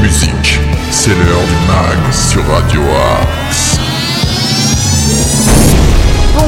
musique. C'est l'heure du mag sur Radio Axe.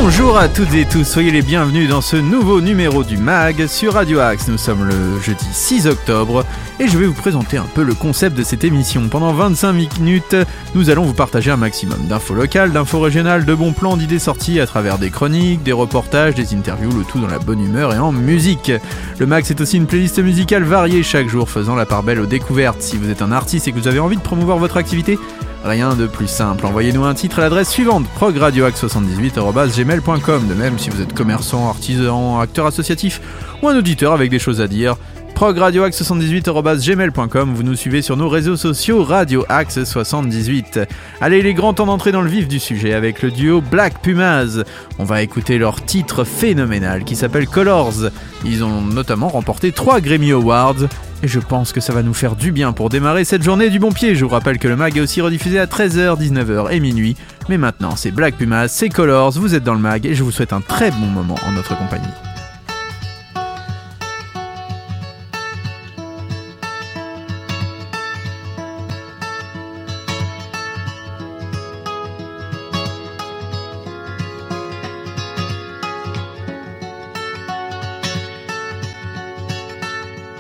Bonjour à toutes et tous, soyez les bienvenus dans ce nouveau numéro du MAG sur Radio Axe. Nous sommes le jeudi 6 octobre et je vais vous présenter un peu le concept de cette émission. Pendant 25 minutes, nous allons vous partager un maximum d'infos locales, d'infos régionales, de bons plans, d'idées sorties à travers des chroniques, des reportages, des interviews, le tout dans la bonne humeur et en musique. Le MAG c'est aussi une playlist musicale variée chaque jour faisant la part belle aux découvertes. Si vous êtes un artiste et que vous avez envie de promouvoir votre activité, Rien de plus simple, envoyez-nous un titre à l'adresse suivante progradioax78.gmail.com De même si vous êtes commerçant, artisan, acteur associatif ou un auditeur avec des choses à dire, progradioaxe78.gmail.com Vous nous suivez sur nos réseaux sociaux Radio Axe 78. Allez, il est grand temps d'entrer dans le vif du sujet avec le duo Black Pumas. On va écouter leur titre phénoménal qui s'appelle Colors. Ils ont notamment remporté 3 Grammy Awards. Et je pense que ça va nous faire du bien pour démarrer cette journée du bon pied. Je vous rappelle que le mag est aussi rediffusé à 13h, 19h et minuit. Mais maintenant, c'est Black Pumas, c'est Colors, vous êtes dans le mag et je vous souhaite un très bon moment en notre compagnie.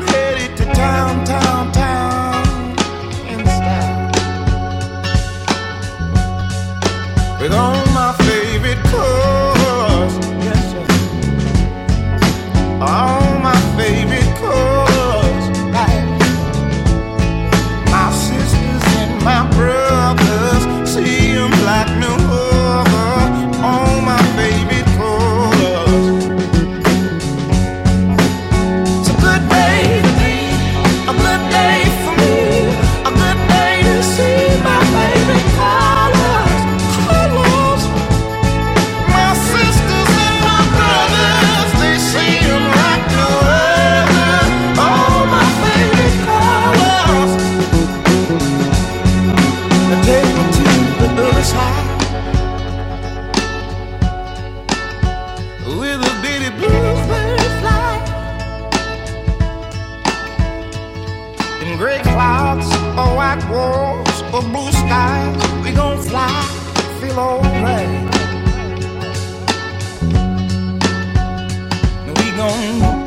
I'm headed to town, town, town in style with all my A bluebird fly. In gray clouds or white walls or blue skies We gon' fly, feel alright. We gon'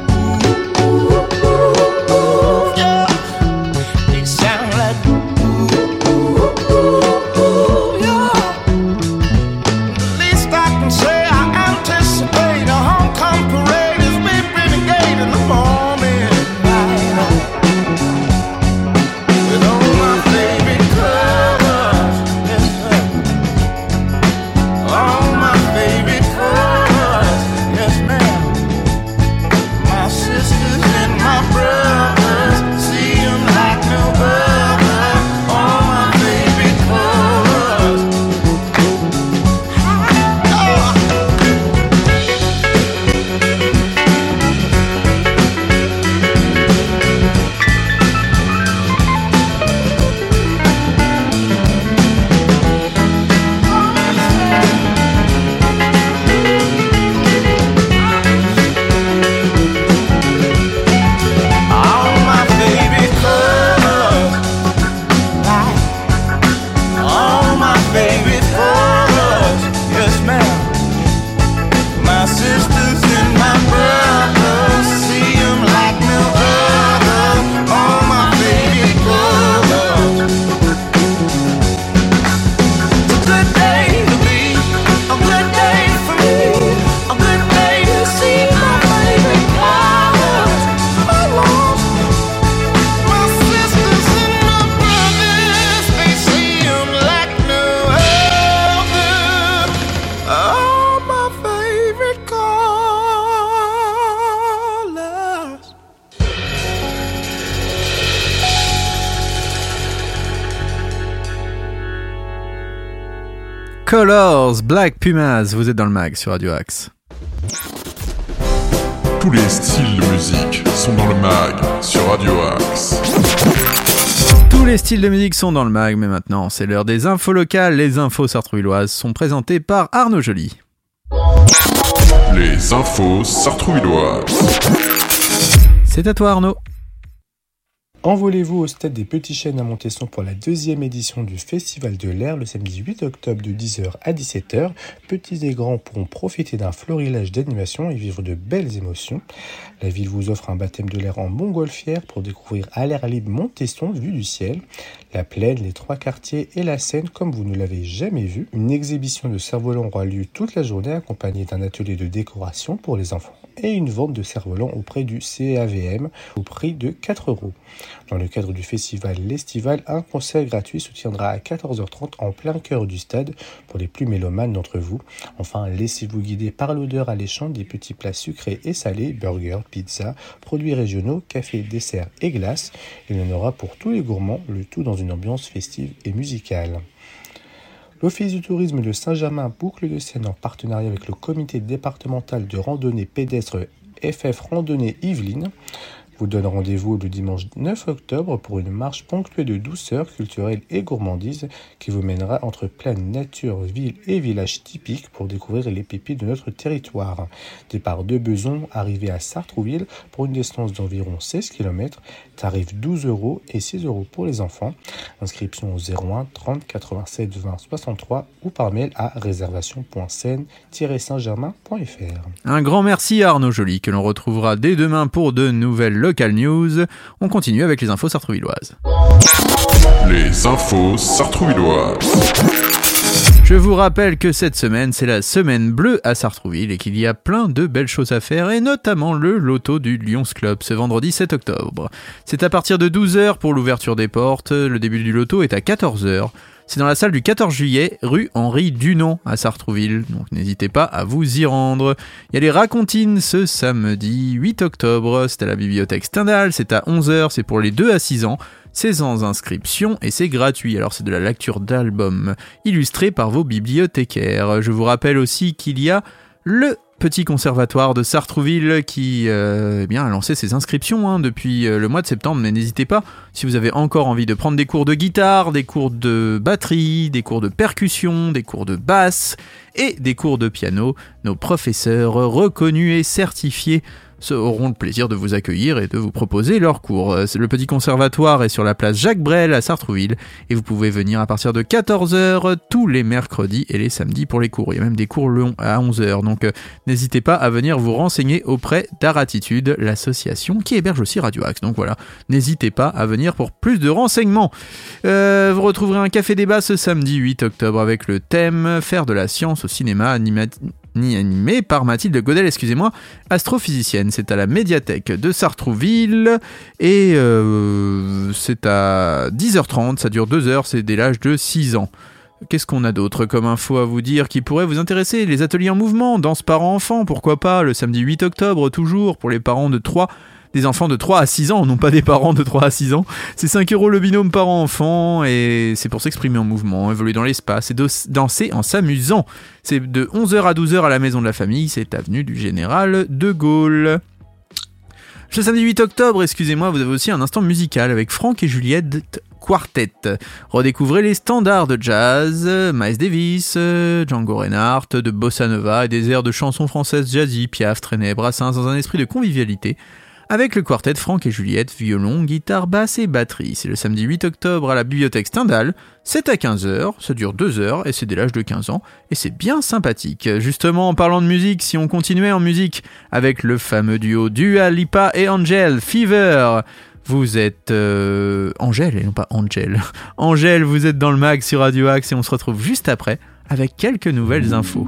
Colors, Black Pumas, vous êtes dans le mag sur Radio Axe. Tous les styles de musique sont dans le mag sur Radio Axe. Tous les styles de musique sont dans le mag, mais maintenant c'est l'heure des infos locales. Les infos sartrouvilloises sont présentées par Arnaud Joly. Les infos sartrouvilloises. C'est à toi Arnaud. Envolez-vous au stade des Petits Chênes à Montesson pour la deuxième édition du Festival de l'air le samedi 8 octobre de 10h à 17h. Petits et grands pourront profiter d'un florilège d'animation et vivre de belles émotions. La ville vous offre un baptême de l'air en montgolfière pour découvrir à l'air libre Montesson vue du ciel, la plaine, les trois quartiers et la Seine comme vous ne l'avez jamais vu. Une exhibition de cerfs-volants aura lieu toute la journée accompagnée d'un atelier de décoration pour les enfants et une vente de cerfs-volants auprès du CAVM au prix de 4 euros. Dans le cadre du festival L'Estival, un concert gratuit se tiendra à 14h30 en plein cœur du stade pour les plus mélomanes d'entre vous. Enfin, laissez-vous guider par l'odeur alléchante des petits plats sucrés et salés, burgers, pizzas, produits régionaux, cafés, desserts et glaces. Il y en aura pour tous les gourmands, le tout dans une ambiance festive et musicale. L'Office du tourisme de Saint-Germain boucle de Seine en partenariat avec le comité départemental de randonnée pédestre FF Randonnée Yvelines vous donne rendez-vous le dimanche 9 octobre pour une marche ponctuée de douceur culturelle et gourmandise qui vous mènera entre pleine nature, ville et village typiques pour découvrir les pépites de notre territoire. Départ de Beson, arrivé à Sartrouville pour une distance d'environ 16 km, tarif 12 euros et 6 euros pour les enfants. Inscription au 01 30 87 20 63 ou par mail à réservation.scène-saint-germain.fr. Un grand merci à Arnaud Joly que l'on retrouvera dès demain pour de nouvelles local news. On continue avec les infos sartrouvilloises. Les infos sartrouvilloises. Je vous rappelle que cette semaine, c'est la semaine bleue à Sartrouville et qu'il y a plein de belles choses à faire et notamment le loto du Lions Club ce vendredi 7 octobre. C'est à partir de 12h pour l'ouverture des portes, le début du loto est à 14h. C'est dans la salle du 14 juillet, rue Henri Dunant à Sartrouville, donc n'hésitez pas à vous y rendre. Il y a les racontines ce samedi 8 octobre, c'est à la bibliothèque Stendhal, c'est à 11h, c'est pour les 2 à 6 ans. C'est sans inscription et c'est gratuit. Alors c'est de la lecture d'albums illustrés par vos bibliothécaires. Je vous rappelle aussi qu'il y a le petit conservatoire de Sartrouville qui euh, eh bien, a lancé ses inscriptions hein, depuis euh, le mois de septembre. Mais n'hésitez pas, si vous avez encore envie de prendre des cours de guitare, des cours de batterie, des cours de percussion, des cours de basse et des cours de piano, nos professeurs reconnus et certifiés auront le plaisir de vous accueillir et de vous proposer leurs cours. Euh, Le petit conservatoire est sur la place Jacques Brel à Sartrouville et vous pouvez venir à partir de 14h tous les mercredis et les samedis pour les cours. Il y a même des cours longs à 11h. Donc euh, n'hésitez pas à venir vous renseigner auprès d'Aratitude, l'association qui héberge aussi Radio Axe. Donc voilà, n'hésitez pas à venir pour plus de renseignements. Euh, vous retrouverez un café débat ce samedi 8 octobre avec le thème Faire de la science au cinéma animé ni animé par Mathilde Godel, excusez-moi, astrophysicienne. C'est à la médiathèque de Sartrouville et euh, c'est à 10h30, ça dure 2 heures, c'est dès l'âge de 6 ans. Qu'est-ce qu'on a d'autre comme info à vous dire qui pourrait vous intéresser? Les ateliers en mouvement, danse parents-enfants, pourquoi pas, le samedi 8 octobre toujours, pour les parents de 3 des enfants de 3 à 6 ans, non pas des parents de 3 à 6 ans. C'est 5 euros le binôme parent-enfant et c'est pour s'exprimer en mouvement, évoluer dans l'espace et danser en s'amusant. C'est de 11h à 12h à la maison de la famille, c'est avenue du Général de Gaulle. Ce samedi 8 octobre, excusez-moi, vous avez aussi un instant musical avec Franck et Juliette Quartet. Redécouvrez les standards de jazz, Miles Davis, Django Reinhardt, de bossa nova et des airs de chansons françaises jazzy, Piaf, Trenet, Brassens dans un esprit de convivialité avec le quartet Franck et Juliette, violon, guitare, basse et batterie. C'est le samedi 8 octobre à la bibliothèque Stendhal. C'est à 15h, ça dure 2 heures et c'est dès l'âge de 15 ans et c'est bien sympathique. Justement, en parlant de musique, si on continuait en musique avec le fameux duo Dua Lipa et Angel, Fever. Vous êtes euh, Angèle et non pas Angel. Angèle, vous êtes dans le mag sur Radio Axe et on se retrouve juste après avec quelques nouvelles infos.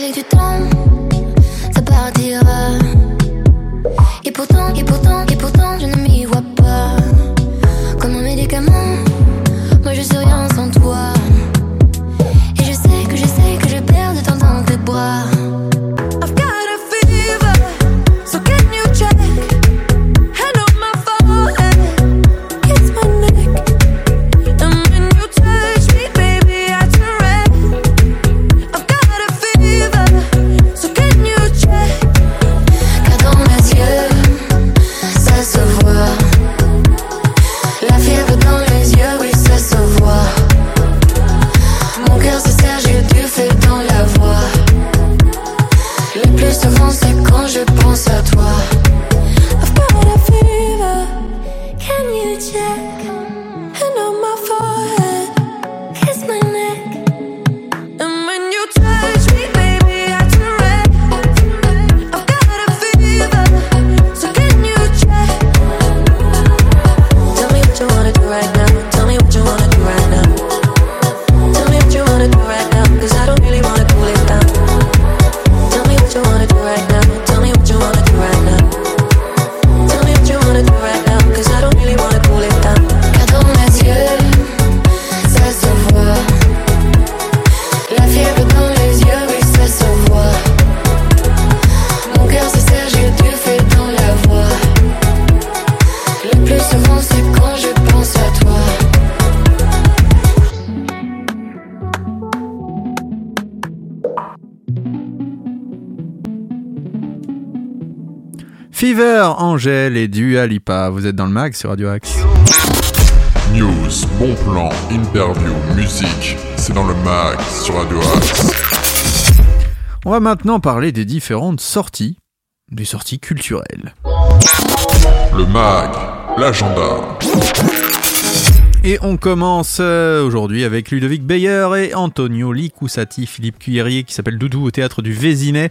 Peut-être qu'avec du Angèle et Dua Lipa. Vous êtes dans le mag sur Radio Axe. News, bon plan, interview, musique, c'est dans le mag sur Radio Axe. On va maintenant parler des différentes sorties, des sorties culturelles. Le mag, l'agenda. Et on commence euh, aujourd'hui avec Ludovic Beyer et Antonio Licusati, Philippe Cuillerier qui s'appelle Doudou au théâtre du Vésinet.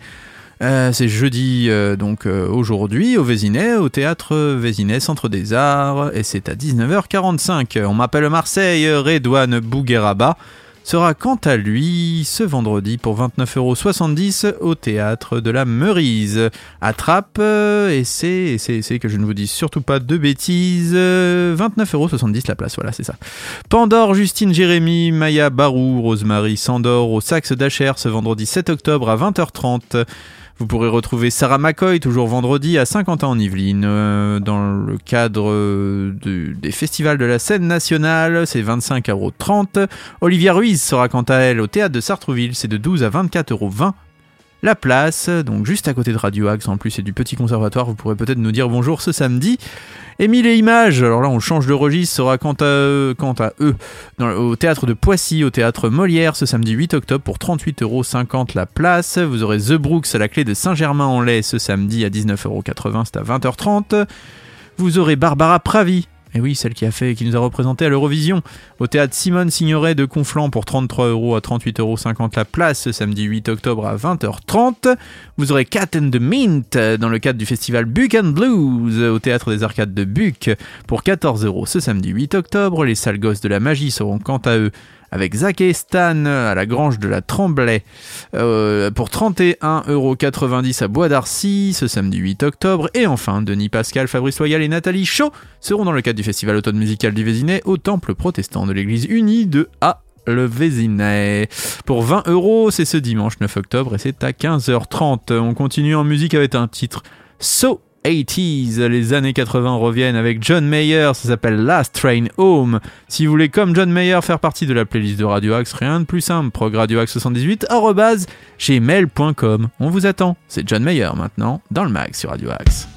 Euh, c'est jeudi euh, donc euh, aujourd'hui au Vésinet, au théâtre Vésinet, Centre des Arts, et c'est à 19h45. On m'appelle Marseille, Redouane Bougueraba sera quant à lui ce vendredi pour 29,70€ au théâtre de la Meurise. Attrape, et c'est, que je ne vous dise surtout pas de bêtises, euh, 29,70€ la place, voilà, c'est ça. Pandore, Justine Jérémy, Maya Barou, Rosemary Sandor au Saxe d'Acher ce vendredi 7 octobre à 20h30. Vous pourrez retrouver Sarah McCoy toujours vendredi à Saint-Quentin en Yvelines euh, dans le cadre euh, de- des festivals de la scène nationale, c'est 25,30€. Olivia Ruiz sera quant à elle au théâtre de Sartrouville, c'est de 12 à 24,20€ la place, donc juste à côté de Radio Axe, en plus c'est du petit conservatoire, vous pourrez peut-être nous dire bonjour ce samedi. Émile et Images, alors là on change de registre, sera quant à eux, quant à eux au théâtre de Poissy, au théâtre Molière, ce samedi 8 octobre pour 38,50€ la place. Vous aurez The Brooks à la clé de Saint-Germain-en-Laye ce samedi à 19,80€, c'est à 20h30. Vous aurez Barbara Pravi, et oui, celle qui a fait, qui nous a représenté à l'Eurovision, au théâtre Simone Signoret de Conflans pour 33 euros à 38,50€ la place, ce samedi 8 octobre à 20h30. Vous aurez Cat and the Mint euh, dans le cadre du festival Buck and Blues euh, au théâtre des Arcades de Buck pour 14 euros ce samedi 8 octobre. Les sales gosses de la magie seront quant à eux avec Zach et Stan à la grange de la Tremblay euh, pour 31,90€ à Bois d'Arcy ce samedi 8 octobre. Et enfin, Denis Pascal, Fabrice Loyal et Nathalie Chaud seront dans le cadre du festival automne musical du Vésinet au temple protestant de l'église unie de A. Le Vésinet. Pour 20 euros, c'est ce dimanche 9 octobre et c'est à 15h30. On continue en musique avec un titre So 80s, les années 80 reviennent avec John Mayer, ça s'appelle Last Train Home. Si vous voulez, comme John Mayer, faire partie de la playlist de Radio Axe, rien de plus simple, progradioaxe78, arrobase, gmail.com. On vous attend. C'est John Mayer maintenant, dans le mag sur Radio Axe.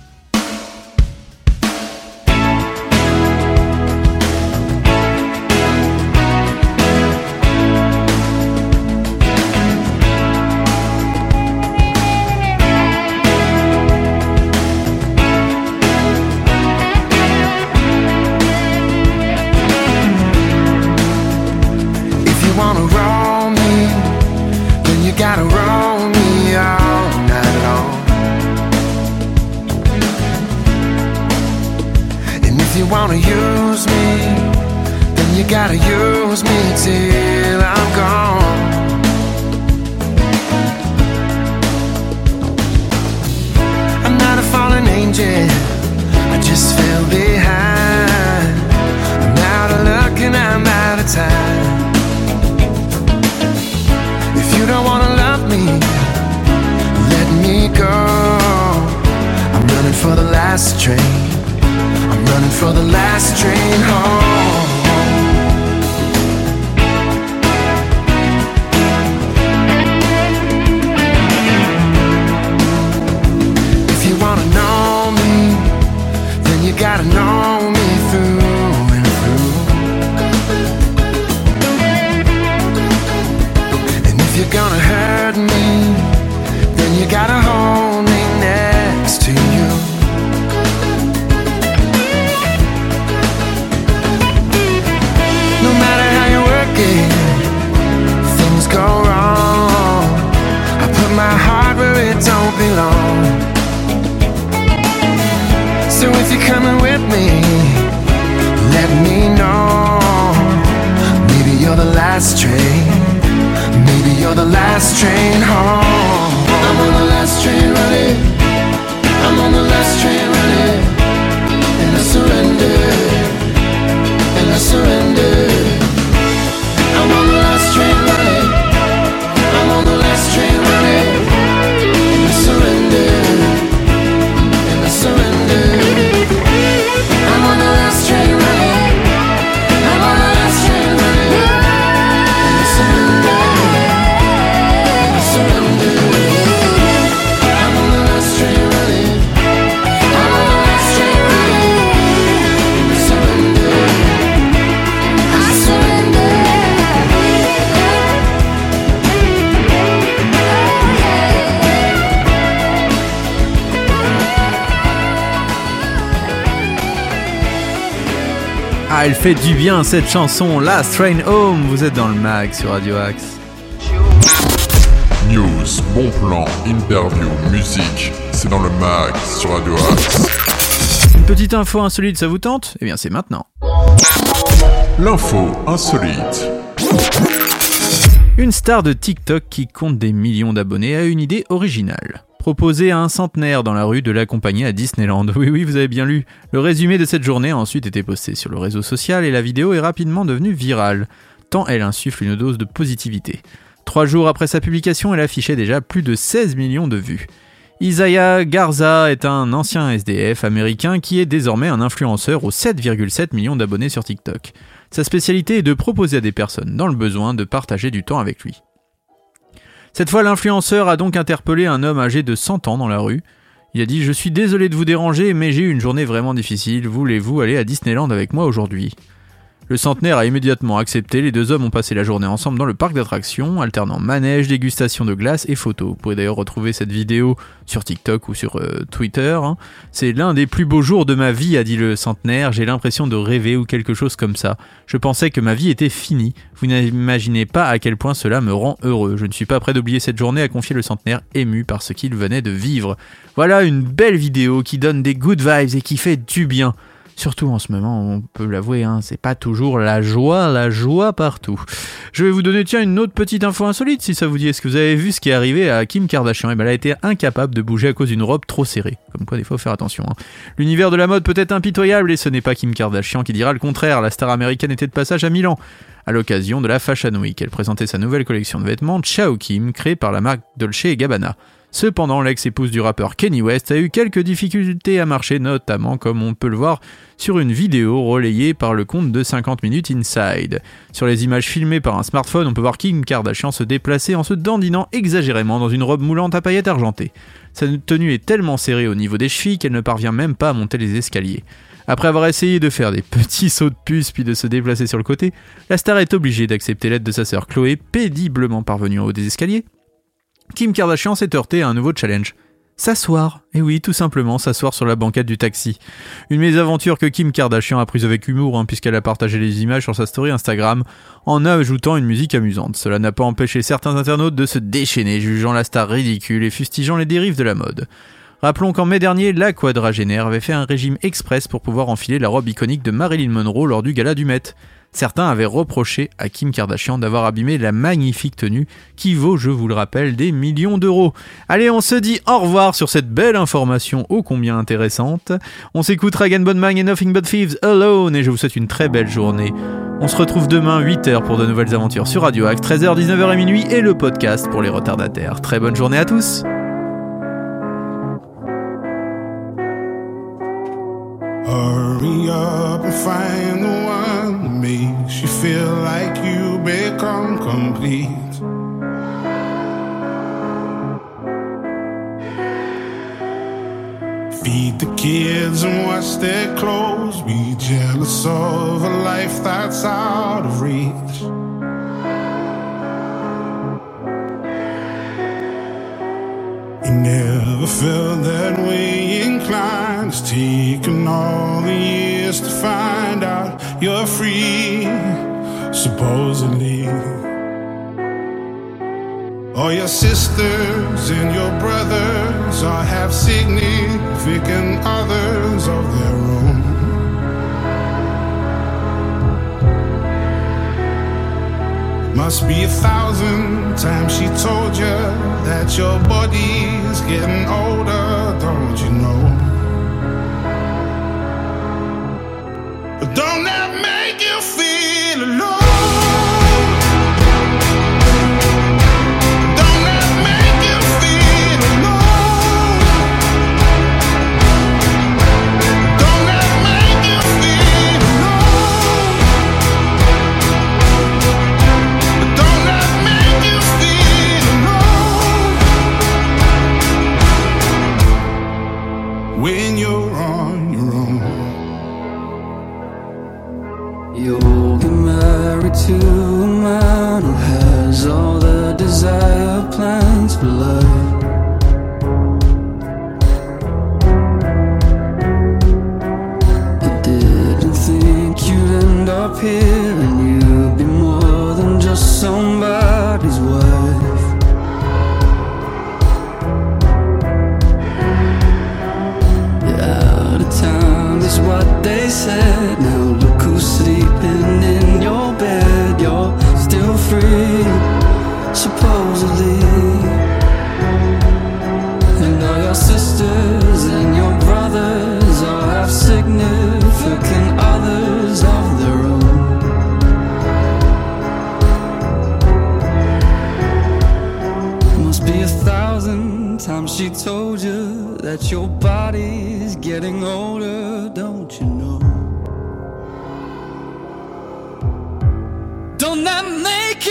Ah, elle fait du bien cette chanson, Last Train Home. Vous êtes dans le mag sur Radio Axe. News, bon plan, interview, musique, c'est dans le mag sur Radio Axe. Une petite info insolite, ça vous tente? Eh bien, c'est maintenant. L'info insolite. Une star de TikTok qui compte des millions d'abonnés a une idée originale. Proposer à un centenaire dans la rue de l'accompagner à Disneyland. Oui, oui, vous avez bien lu. Le résumé de cette journée a ensuite été posté sur le réseau social et la vidéo est rapidement devenue virale, tant elle insuffle une dose de positivité. Trois jours après sa publication, elle affichait déjà plus de 16 millions de vues. Isaiah Garza est un ancien SDF américain qui est désormais un influenceur aux 7,7 millions d'abonnés sur TikTok. Sa spécialité est de proposer à des personnes dans le besoin de partager du temps avec lui. Cette fois, l'influenceur a donc interpellé un homme âgé de 100 ans dans la rue. Il a dit Je suis désolé de vous déranger, mais j'ai eu une journée vraiment difficile. Voulez-vous aller à Disneyland avec moi aujourd'hui? Le centenaire a immédiatement accepté. Les deux hommes ont passé la journée ensemble dans le parc d'attractions, alternant manège, dégustation de glace et photos. Vous pourrez d'ailleurs retrouver cette vidéo sur TikTok ou sur euh, Twitter. hein. C'est l'un des plus beaux jours de ma vie, a dit le centenaire. J'ai l'impression de rêver ou quelque chose comme ça. Je pensais que ma vie était finie. Vous n'imaginez pas à quel point cela me rend heureux. Je ne suis pas prêt d'oublier cette journée, a confié le centenaire ému par ce qu'il venait de vivre. Voilà une belle vidéo qui donne des good vibes et qui fait du bien. Surtout en ce moment, on peut l'avouer, hein, c'est pas toujours la joie, la joie partout. Je vais vous donner, tiens, une autre petite info insolite si ça vous dit. Est-ce que vous avez vu ce qui est arrivé à Kim Kardashian? Eh ben, elle a été incapable de bouger à cause d'une robe trop serrée. Comme quoi, des fois, faut faire attention. hein. L'univers de la mode peut être impitoyable et ce n'est pas Kim Kardashian qui dira le contraire. La star américaine était de passage à Milan. À l'occasion de la Fashion Week, elle présentait sa nouvelle collection de vêtements Chao Kim, créée par la marque Dolce Gabbana. Cependant, l'ex-épouse du rappeur Kenny West a eu quelques difficultés à marcher, notamment comme on peut le voir sur une vidéo relayée par le compte de 50 minutes Inside. Sur les images filmées par un smartphone, on peut voir Kim Kardashian se déplacer en se dandinant exagérément dans une robe moulante à paillettes argentées. Sa tenue est tellement serrée au niveau des chevilles qu'elle ne parvient même pas à monter les escaliers. Après avoir essayé de faire des petits sauts de puce puis de se déplacer sur le côté, la star est obligée d'accepter l'aide de sa sœur Chloé, péniblement parvenue en haut des escaliers, Kim Kardashian s'est heurté à un nouveau challenge. S'asseoir. Et oui, tout simplement, s'asseoir sur la banquette du taxi. Une mésaventure que Kim Kardashian a prise avec humour, hein, puisqu'elle a partagé les images sur sa story Instagram en ajoutant une musique amusante. Cela n'a pas empêché certains internautes de se déchaîner, jugeant la star ridicule et fustigeant les dérives de la mode. Rappelons qu'en mai dernier, la quadragénaire avait fait un régime express pour pouvoir enfiler la robe iconique de Marilyn Monroe lors du gala du Met. Certains avaient reproché à Kim Kardashian d'avoir abîmé la magnifique tenue qui vaut, je vous le rappelle, des millions d'euros. Allez, on se dit au revoir sur cette belle information ô combien intéressante. On s'écoute Ragan Bonman et Nothing But Thieves Alone et je vous souhaite une très belle journée. On se retrouve demain 8h pour de nouvelles aventures sur Radio Axe, 13h, 19h et minuit et le podcast pour les retardataires. Très bonne journée à tous. Hurry up and find the one that makes you feel like you become complete. Feed the kids and wash their clothes. Be jealous of a life that's out of reach. You never felt that way taken all the years to find out you're free, supposedly. All your sisters and your brothers all have significant others of their own. Must be a thousand times she told you that your body's getting older, up here told you that your body's getting older, don't you know? Don't that make